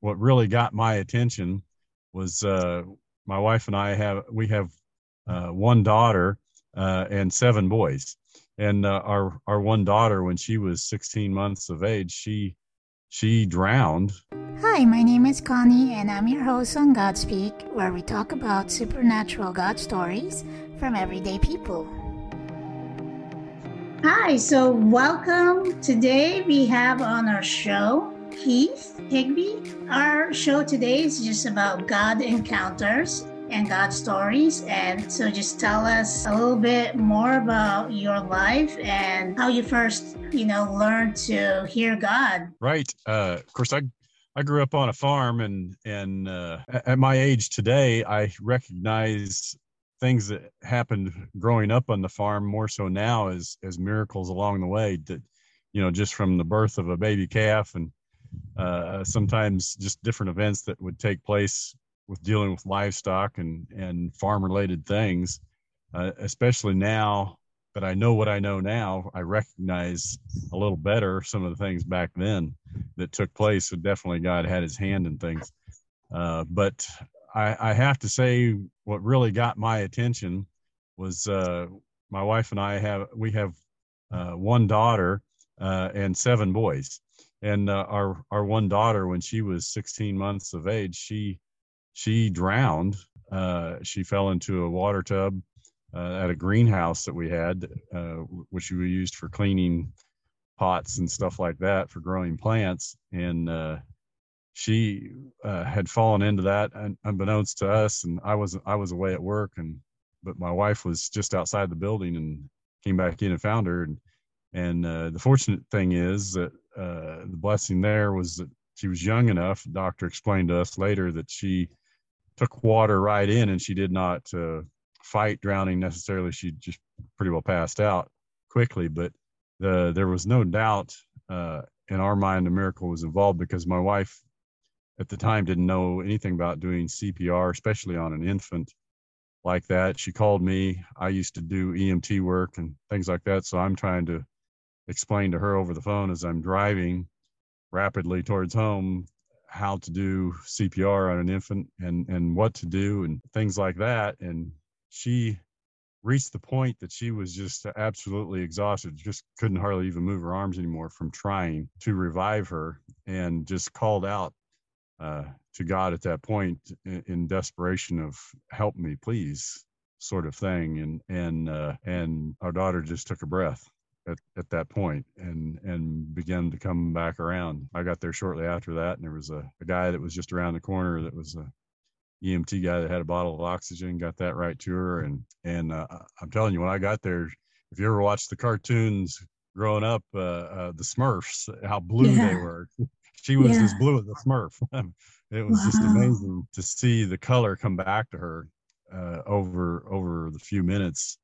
what really got my attention was uh, my wife and I have we have uh, one daughter uh, and seven boys, and uh, our our one daughter when she was 16 months of age she she drowned. Hi, my name is Connie, and I'm your host on Godspeak, where we talk about supernatural God stories from everyday people. Hi, so welcome. Today we have on our show Heath Higbieh. Our show today is just about God encounters and God stories. And so just tell us a little bit more about your life and how you first, you know, learned to hear God. Right. Uh, of course, I I grew up on a farm, and and uh, at my age today, I recognize things that happened growing up on the farm more so now as as miracles along the way. That you know, just from the birth of a baby calf and uh, sometimes just different events that would take place with dealing with livestock and and farm related things uh, especially now that I know what I know now, I recognize a little better some of the things back then that took place. So definitely God had his hand in things. Uh, but I, I, have to say what really got my attention was uh, my wife and I have, we have uh, one daughter uh, and seven boys and uh, our our one daughter when she was 16 months of age she she drowned uh, she fell into a water tub uh, at a greenhouse that we had uh, which we used for cleaning pots and stuff like that for growing plants. And uh, she uh, had fallen into that unbeknownst to us and i was i was away at work and but my wife was just outside the building and came back in and found her. And and the fortunate thing is that uh, the blessing there was that she was young enough. Doctor explained to us later that she took water right in and she did not uh, fight drowning necessarily. She just pretty well passed out quickly. But the, there was no doubt uh, in our mind a miracle was involved because my wife at the time didn't know anything about doing CPR, especially on an infant like that. She called me. I used to do EMT work and things like that. So I'm trying to explain to her over the phone as I'm driving rapidly towards home how to do CPR on an infant and and what to do and things like that. And she reached the point that she was just absolutely exhausted just couldn't hardly even move her arms anymore from trying to revive her and just called out uh, to God at that point in, in, desperation of help me please sort of thing. And and uh, and our daughter just took a breath at, at that point and and began to come back around. I got there shortly after that, and there was a, a guy that was just around the corner that was a EMT guy that had a bottle of oxygen. Got that right to her, and and uh, I'm telling you, when I got there, if you ever watched the cartoons growing up, uh, uh, the Smurfs, how blue yeah. they were. she was yeah. as blue as a Smurf. it was wow. just amazing to see the color come back to her uh, over over the few minutes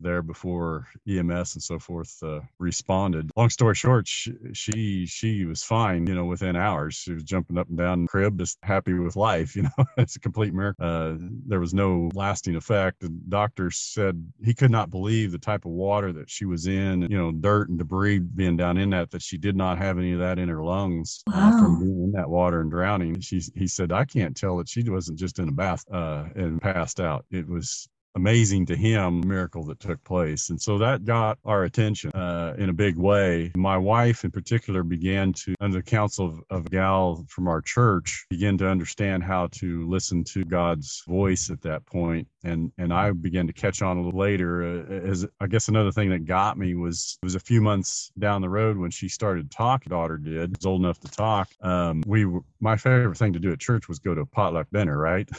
there before EMS and so forth uh, responded. Long story short, she, she, she was fine. You know, within hours, she was jumping up and down the crib, just happy with life. You know, it's a complete miracle. Uh, there was no lasting effect. The doctor said he could not believe the type of water that she was in. You know, dirt and debris being down in that. That she did not have any of that in her lungs wow. uh, from being in that water and drowning. She, he said, I can't tell that she wasn't just in a bath uh, and passed out. It was amazing to him miracle that took place. And so that got our attention uh, in a big way. My wife, in particular, began to, under the counsel of, of a gal from our church, begin to understand how to listen to God's voice at that point. And and I began to catch on a little later. Uh, as I guess another thing that got me was was a few months down the road when she started talk. Daughter did was old enough to talk. Um, we were, my favorite thing to do at church was go to a potluck dinner, right?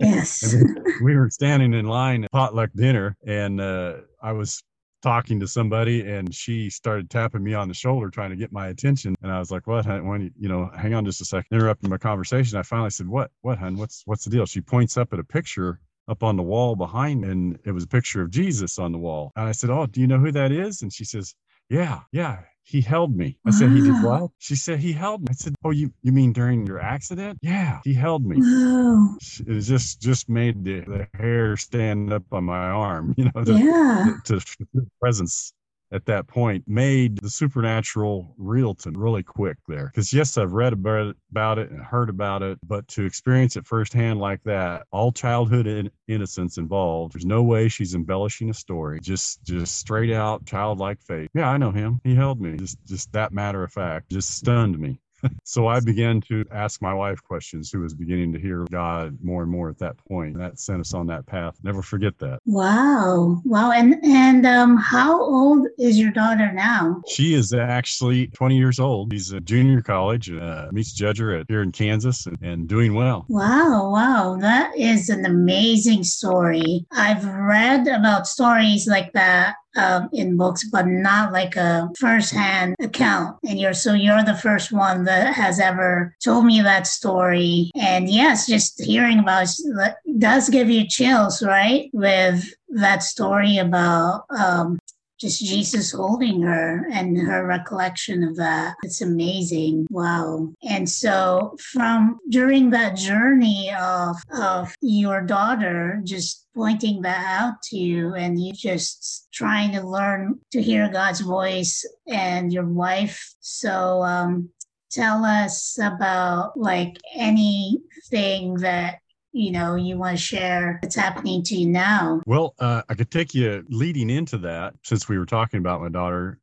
Yes. we were standing in line line potluck dinner, and uh, I was talking to somebody and she started tapping me on the shoulder trying to get my attention and i was like what hun? when you know hang on just a second interrupting my conversation i finally said what what hun what's what's the deal she points up at a picture up on the wall behind me and it was a picture of jesus on the wall and i said oh do you know who that is and she says yeah yeah he held me. I said, he did what? She said, he held me. I said, oh, you, you mean during your accident? Yeah, he held me. Wow. It just, just made the, the hair stand up on my arm, you know, to, yeah. to, to presence at that point made the supernatural real to me really quick there. Because yes, I've read about it, and heard about it, but to experience it firsthand like that, all childhood in- innocence involved. There's no way she's embellishing a story. Just just straight out childlike faith. Yeah, I know him. He held me. Just just that matter of fact just stunned me so I began to ask my wife questions, who was beginning to hear God more and more at that point. That sent us on that path. Never forget that. Wow. Wow. And and um, how old is your daughter now? She is actually 20 years old. She's a junior college, uh, meets judger at here in Kansas and, and doing well. Wow. Wow. That is an amazing story. I've read about stories like that um, in books, but not like a firsthand account. And you're so you're the first one that has ever told me that story. And yes, just hearing about it does give you chills, right? With that story about um, just Jesus holding her and her recollection of that. It's amazing. Wow. And so from during that journey of of your daughter just pointing that out to you and you just trying to learn to hear God's voice and your wife. So um tell us about like anything that you know you want to share what's happening to you now. Well uh, i could take you leading into that since we were talking about my daughter's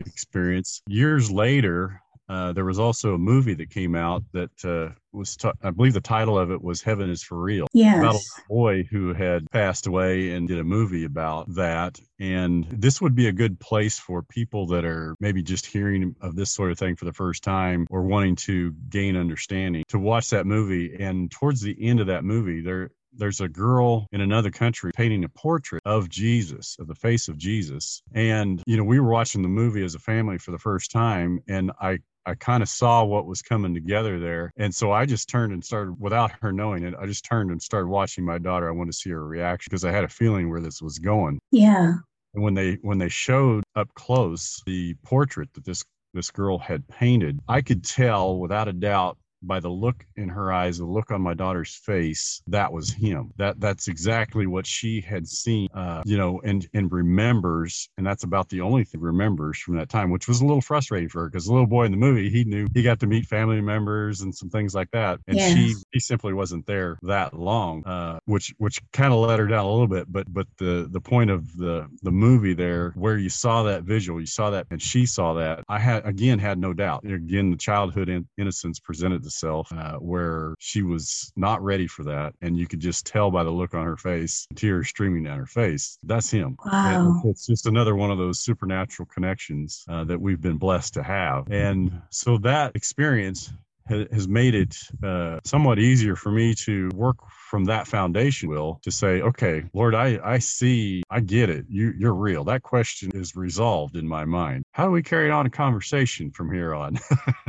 experience. Years later uh, there was also a movie that came out that uh, was, t- I believe the title of it was Heaven is for Real. Yes. About a boy who had passed away and did a movie about that. And this would be a good place for people that are maybe just hearing of this sort of thing for the first time or wanting to gain understanding to watch that movie. And towards the end of that movie, there, there's a girl in another country painting a portrait of Jesus, of the face of Jesus. And, you know, we were watching the movie as a family for the first time, and I I kind of saw what was coming together there. And so I just turned and started, without her knowing it, I just turned and started watching my daughter. I wanted to see her reaction because I had a feeling where this was going. Yeah. And when they when they showed up close the portrait that this this girl had painted, I could tell without a doubt by the look in her eyes, the look on my daughter's face, that was him. That that's exactly what she had seen, uh, you know, and and remembers, and that's about the only thing remembers from that time, which was a little frustrating for her because the little boy in the movie, he knew he got to meet family members and some things like that, and yes. she he simply wasn't there that long, uh, which which kind of let her down a little bit. But but the the point of the the movie there, where you saw that visual, you saw that, and she saw that, I had again had no doubt. Again, the childhood in, innocence presented uh, where she was not ready for that. And you could just tell by the look on her face, tears streaming down her face. That's him. Wow. It's just another one of those supernatural connections uh, that we've been blessed to have. And so that experience has made it uh, somewhat easier for me to work from that foundation will to say okay lord i i see i get it. You you're real. That question is resolved in my mind. How do we carry on a conversation from here on?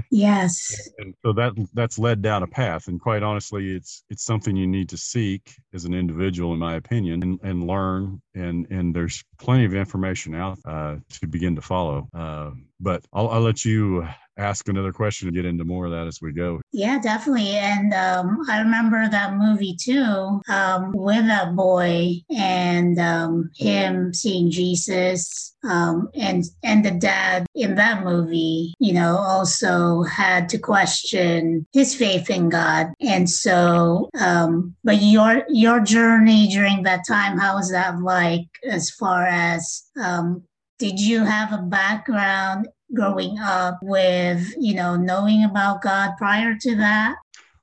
Yes. And so that that's led down a path and quite honestly it's it's something you need to seek as an individual in my opinion and, and learn and and there's plenty of information out uh, to begin to follow. Uh, but I'll, I'll let you ask another question and get into more of that as we go. Yeah, definitely. And um, I remember that movie too um, with that boy and um, him seeing Jesus. Um, and and the dad in that movie, you know, also had to question his faith in God. And so, um, but your your journey during that time, how was that like? As far as um, did you have a background growing up with, you know, knowing about God prior to that?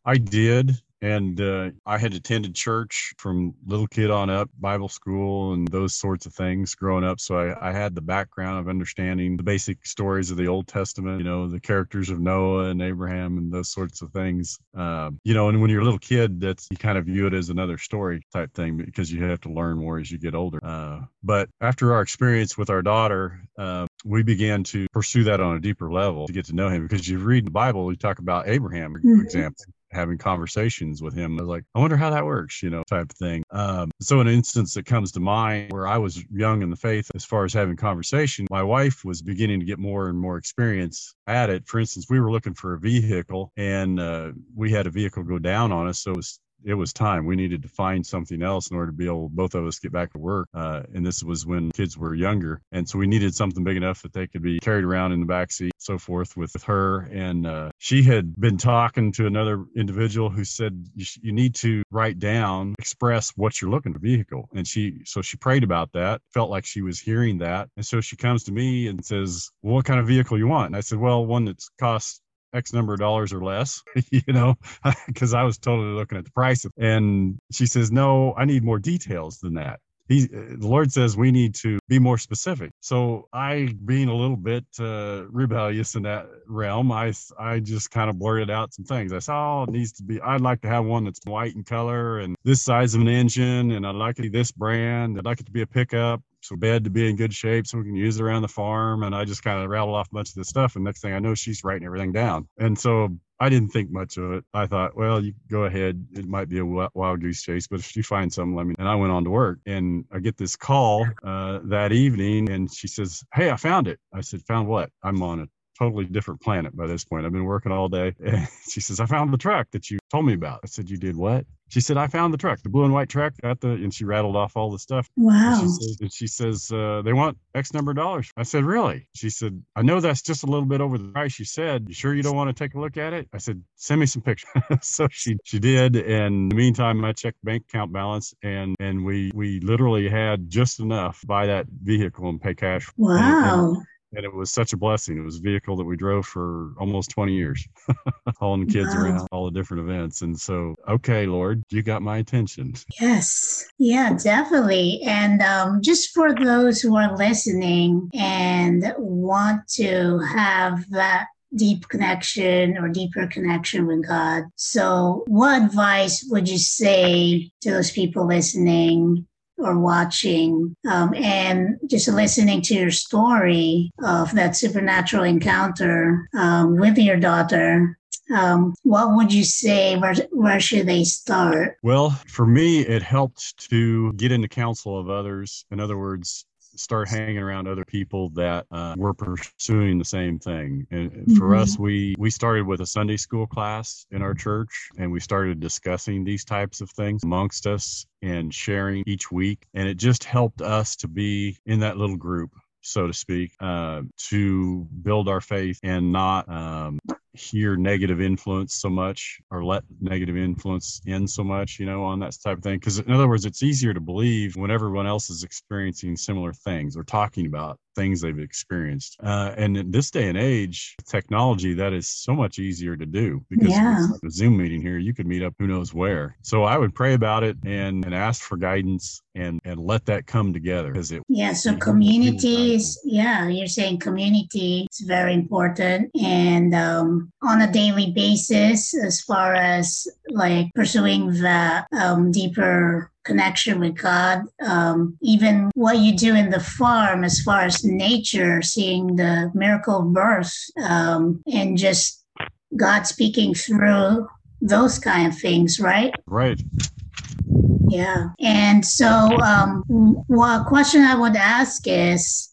I did. And uh, I had attended church from little kid on up, Bible school, and those sorts of things growing up. So I, I, had the background of understanding the basic stories of the Old Testament, you know, the characters of Noah and Abraham and those sorts of things. Uh, you know, and when you're a little kid, that's you kind of view it as another story type thing because you have to learn more as you get older. Uh, but after our experience with our daughter, uh, we began to pursue that on a deeper level to get to know him because you read the Bible, you talk about Abraham, for mm-hmm. example having conversations with him. I was like, I wonder how that works, you know, type of thing. Um, so an instance that comes to mind where I was young in the faith as far as having conversation, my wife was beginning to get more and more experience at it. For instance, we were looking for a vehicle and uh, we had a vehicle go down on us. So it was it was time. We needed to find something else in order to be able both of us get back to work. Uh, and this was when kids were younger, and so we needed something big enough that they could be carried around in the back seat, so forth, with, her. And uh, she had been talking to another individual who said you, sh- you need to write down, express what you're looking for vehicle. And she so she prayed about that, felt like she was hearing that, and so she comes to me and says, well, "What kind of vehicle you want?" And I said, "Well, one that's cost X number of dollars or less, you know, because I was totally looking at the price. And she says, No, I need more details than that. He, the Lord says we need to be more specific. So I, being a little bit uh, rebellious in that realm, I I just kind of blurted out some things. I said, "Oh, it needs to be. I'd like to have one that's white in color and this size of an engine, and I'd like it to be this brand. I'd like it to be a pickup so bed to be in good shape so we can use it around the farm. And I just kind of rattled off a bunch of this stuff. And next thing I know, she's writing everything down. And so I didn't think much of it. I thought, well, you go ahead. It might be a wild goose chase, but if you find something, let me. And I went on to work, and I get this call uh, that evening, and she says, "Hey, I found it." I said, "Found what?" I'm on a totally different planet by this point. I've been working all day. And she says, "I found the truck that you told me about." I said, "You did what?" she said, I found the truck, the blue and white truck at the, and she rattled off all the stuff. Wow. And she says, and she says uh, they want X number of dollars. I said, really? She said, I know that's just a little bit over the price. You said, you sure you don't want to take a look at it? I said, send me some pictures. so she, she did. And in the meantime, I checked bank account balance and, and we, we literally had just enough to buy that vehicle and pay cash. Wow. And, and, and it was such a blessing. It was a vehicle that we drove for almost 20 years, hauling kids wow. around all the different events. And so, okay, Lord, you got my attention. Yes. Yeah, definitely. And um, just for those who are listening and want to have that deep connection or deeper connection with God. So, what advice would you say to those people listening or watching um, and just listening to your story of that supernatural encounter um, with your daughter um, what would you say where, where should they start? Well for me it helped to get into counsel of others. In other words start hanging around other people that uh, were pursuing the same thing. And for mm-hmm. us, we we started with a Sunday school class in our church, and we started discussing these types of things amongst us and sharing each week. And it just helped us to be in that little group so to speak, uh, to build our faith and not um, hear negative influence so much or let negative influence in so much, you know, on that type of thing. Because, in other words, it's easier to believe when everyone else is experiencing similar things or talking about things they've experienced. Uh, and in this day and age, technology, that is so much easier to do because yeah. a Zoom meeting here, you could meet up who knows where. So I would pray about it and, and ask for guidance and, and let that come together. Because it, yeah, so communities, yeah, you're saying community is very important. And um, on a daily basis, as far as like pursuing the um, deeper connection with God. Um, even what you do in the farm, as far as nature, seeing the miracle of birth, um, and just God speaking through those kind of things, right? Right. Yeah. And so, um, one question I would ask is,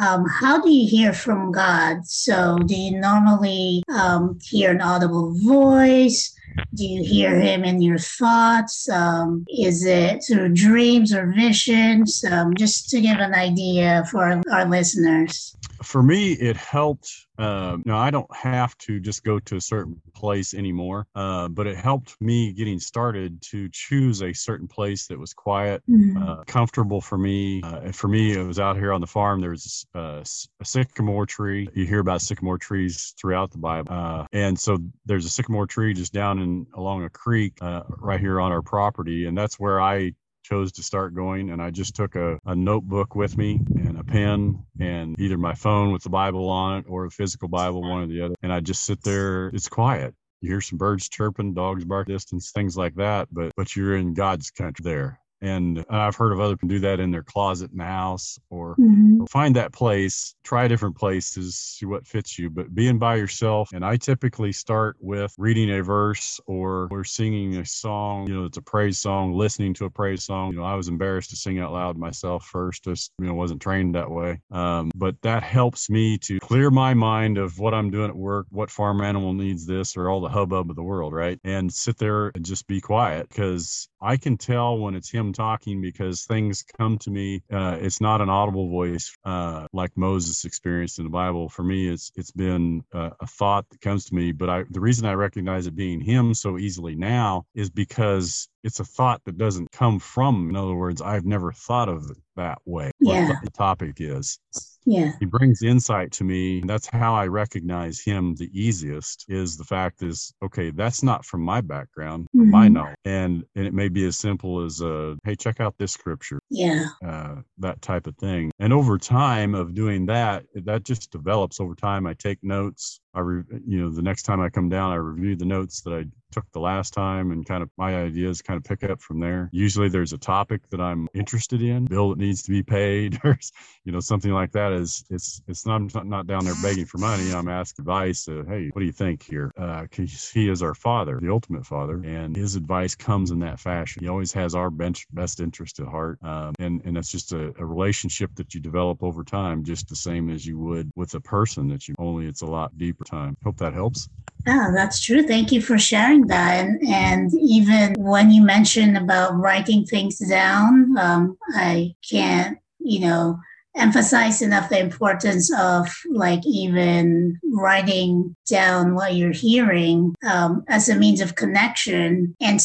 um, how do you hear from God? So, do you normally um, hear an audible voice? Do you hear him in your thoughts? Um, is it through dreams or visions? Um, just to give an idea for our, our listeners. For me, it helped uh, no, I don't have to just go to a certain place anymore. Uh, but it helped me getting started to choose a certain place that was quiet, mm-hmm. uh, comfortable for me. Uh, for me, it was out here on the farm. There's a, a, sycamore tree. You hear about sycamore trees throughout the Bible, uh, and so there's a sycamore tree just down in along a creek uh, right here on our property, and that's where I chose to start going and i just took a, a notebook with me and a pen and either my phone with the bible on it or a physical bible one or the other and i just sit there. It's quiet. You hear some birds chirping dogs bark distance things like that but but you're in god's country there and I've heard of other people do that in their closet in the house or, mm-hmm. or, find that place, try different places, see what fits you. But being by yourself, and I typically start with reading a verse or we're singing a song, you know, it's a praise song, listening to a praise song. You know, I was embarrassed to sing out loud myself first, just, you know, wasn't trained that way. Um, but that helps me to clear my mind of what I'm doing at work, what farm animal needs this, or all the hubbub of the world, right? And sit there and just be quiet because I can tell when it's him talking because things come to me. Uh, it's not an audible voice uh, like Moses experienced in the Bible. For me, it's it's been a, a thought that comes to me. But I, the reason I recognize it being him so easily now is because it's a thought that doesn't come from. In other words, I've never thought of it that way. Yeah. What the topic is. Yeah. He brings insight to me. That's how I recognize him the easiest is the fact is, okay, that's not from my background, mm-hmm. my knowledge. And and it may be as simple as uh, hey, check out this scripture. Yeah. Uh, that type of thing. And over time of doing that, that just develops over time. I take notes. I, re- you know, the next time I come down, I review the notes that I took the last time and kind of my ideas kind of pick up from there. Usually there's a topic that I'm interested in, bill that needs to be paid or, you know, something like that is it's, it's not, not down there begging for money. I'm asking advice. Hey, what do you think here? Uh, he is our father, the ultimate father, and his advice comes in that fashion. He always has our bench, best interest at heart. Um, and, and it's just a, a relationship that you develop over time, just the same as you would with a person that you only it's a lot deeper time. Hope that helps. Yeah, that's true. Thank you for sharing that. And, and even when you mentioned about writing things down, um, I can't, you know, emphasize enough the importance of like even writing down what you're hearing um, as a means of connection and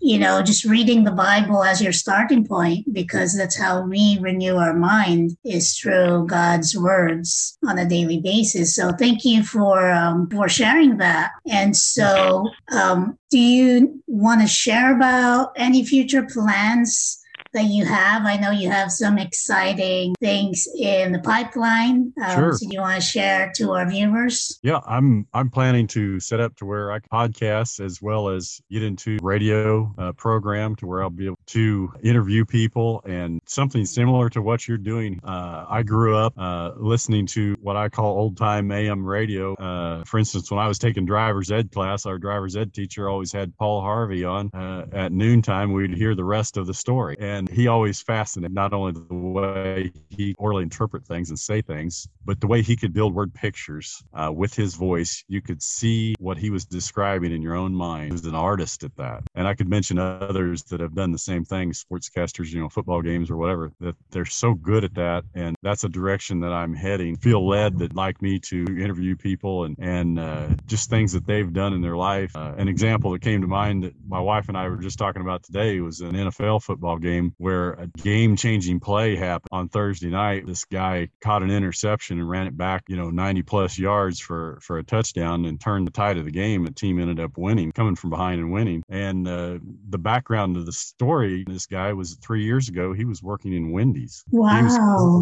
you know, just reading the Bible as your starting point because that's how we renew our mind is through God's words on a daily basis. So thank you for um, for sharing that. And so, um, do you want to share about any future plans? That you have? I know you have some exciting things in the pipeline. Um, sure. So you want to share to our viewers? Yeah, I'm I'm planning to set up to where I podcast as well as get into radio uh, program to where I'll be able to interview people and something similar to what you're doing. Uh, I grew up uh, listening to what I call old time AM radio. Uh, for instance, when I was taking driver's ed class, our driver's ed teacher always had Paul Harvey on uh, at noontime. We'd hear the rest of the story. And and he always fascinated not only the way he orally interpret things and say things, but the way he could build word pictures uh, with his voice. You could see what he was describing in your own mind. He was an artist at that. And I could mention others that have done the same thing, sportscasters, you know, football games or whatever, that they're so good at that. And that's a direction that I'm heading. Feel led that like me to interview people and, and uh, just things that they've done in their life. Uh, an example that came to mind that my wife and I were just talking about today was an NFL football game where a game changing play happened on Thursday night. This guy caught an interception and ran it back, you know, 90 plus yards for, for a touchdown and turned the tide of the game. The team ended up winning, coming from behind and winning. And uh, the background of the story, this guy was three years ago, he was working in Wendy's. Wow. He was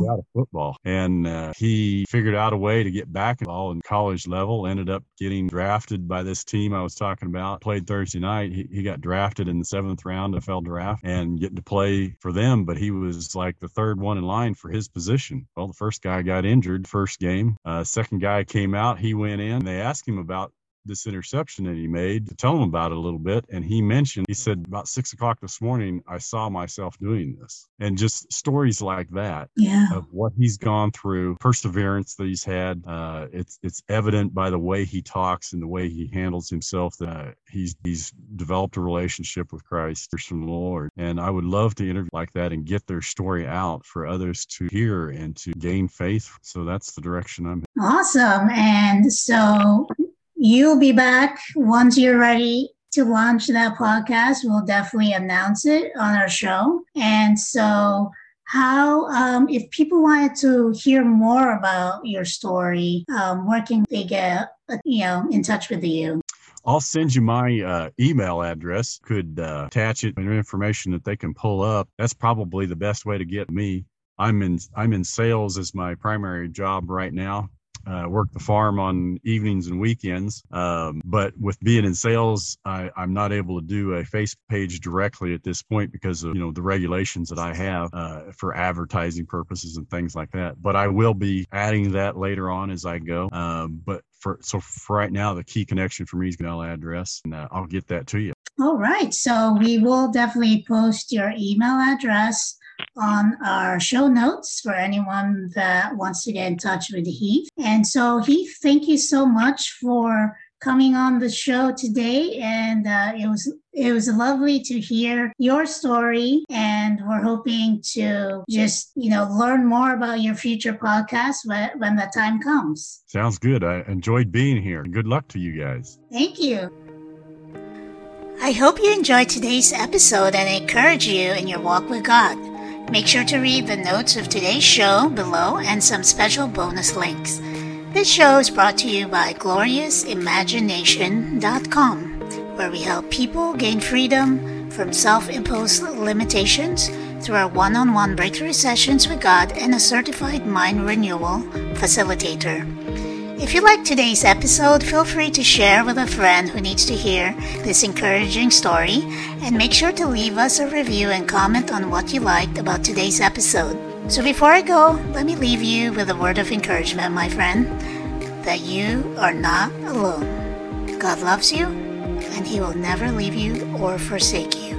out of football. And uh, he figured out a way to get back at all in college level, ended up getting drafted by this team I was talking about, played Thursday night. He, he got drafted in the seventh round of L draft and getting to play for them, but he was like the third one in line for his position. Well, the first guy got injured first game. Uh, second guy came out, he went in. They asked him about this interception that he made to tell him about it a little bit. And he mentioned, he said, about six o'clock this morning, I saw myself doing this. And just stories like that yeah. of what he's gone through, perseverance that he's had. Uh, it's it's evident by the way he talks and the way he handles himself that uh, he's he's developed a relationship with Christ from the Lord. And I would love to interview like that and get their story out for others to hear and to gain faith. So that's the direction I'm. Awesome. And so You'll be back once you're ready to launch that podcast. We'll definitely announce it on our show. And so, how, um, if people wanted to hear more about your story, um, where can they get, you know, in touch with you? I'll send you my uh, email address. Could uh, attach it and information that they can pull up. That's probably the best way to get me. I'm in I'm in sales as my primary job right now, uh, work the farm on evenings and weekends. Um, but with being in sales, I, I'm not able to do a face page directly at this point because of you know the regulations that I have uh, for advertising purposes and things like that. But I will be adding that later on as I go. Um, but for so for right now, the key connection for me is email address, and uh, I'll get that to you. All right. So we will definitely post your email address on our show notes for anyone that wants to get in touch with Heath. And so, Heath, thank you so much for coming on the show today. And uh, it was it was lovely to hear your story. And we're hoping to just you know learn more about your future podcast when, when the time comes. Sounds good. I enjoyed being here. Good luck to you guys. Thank you. I hope you enjoyed today's episode and encourage you in your walk with god Make sure to read the notes of today's show below and some special bonus links. This show is brought to you by gloriousimagination.com, where we help people gain freedom from self imposed limitations through our one on one breakthrough sessions with God and a certified mind renewal facilitator. If you like today's episode, feel free to share with a friend who needs to hear this encouraging story, and make sure to leave us a review and comment on what you liked about today's episode. So before I go, let me leave you with a word of encouragement, my friend, that you are not alone. God loves you, and He will never leave you or forsake you.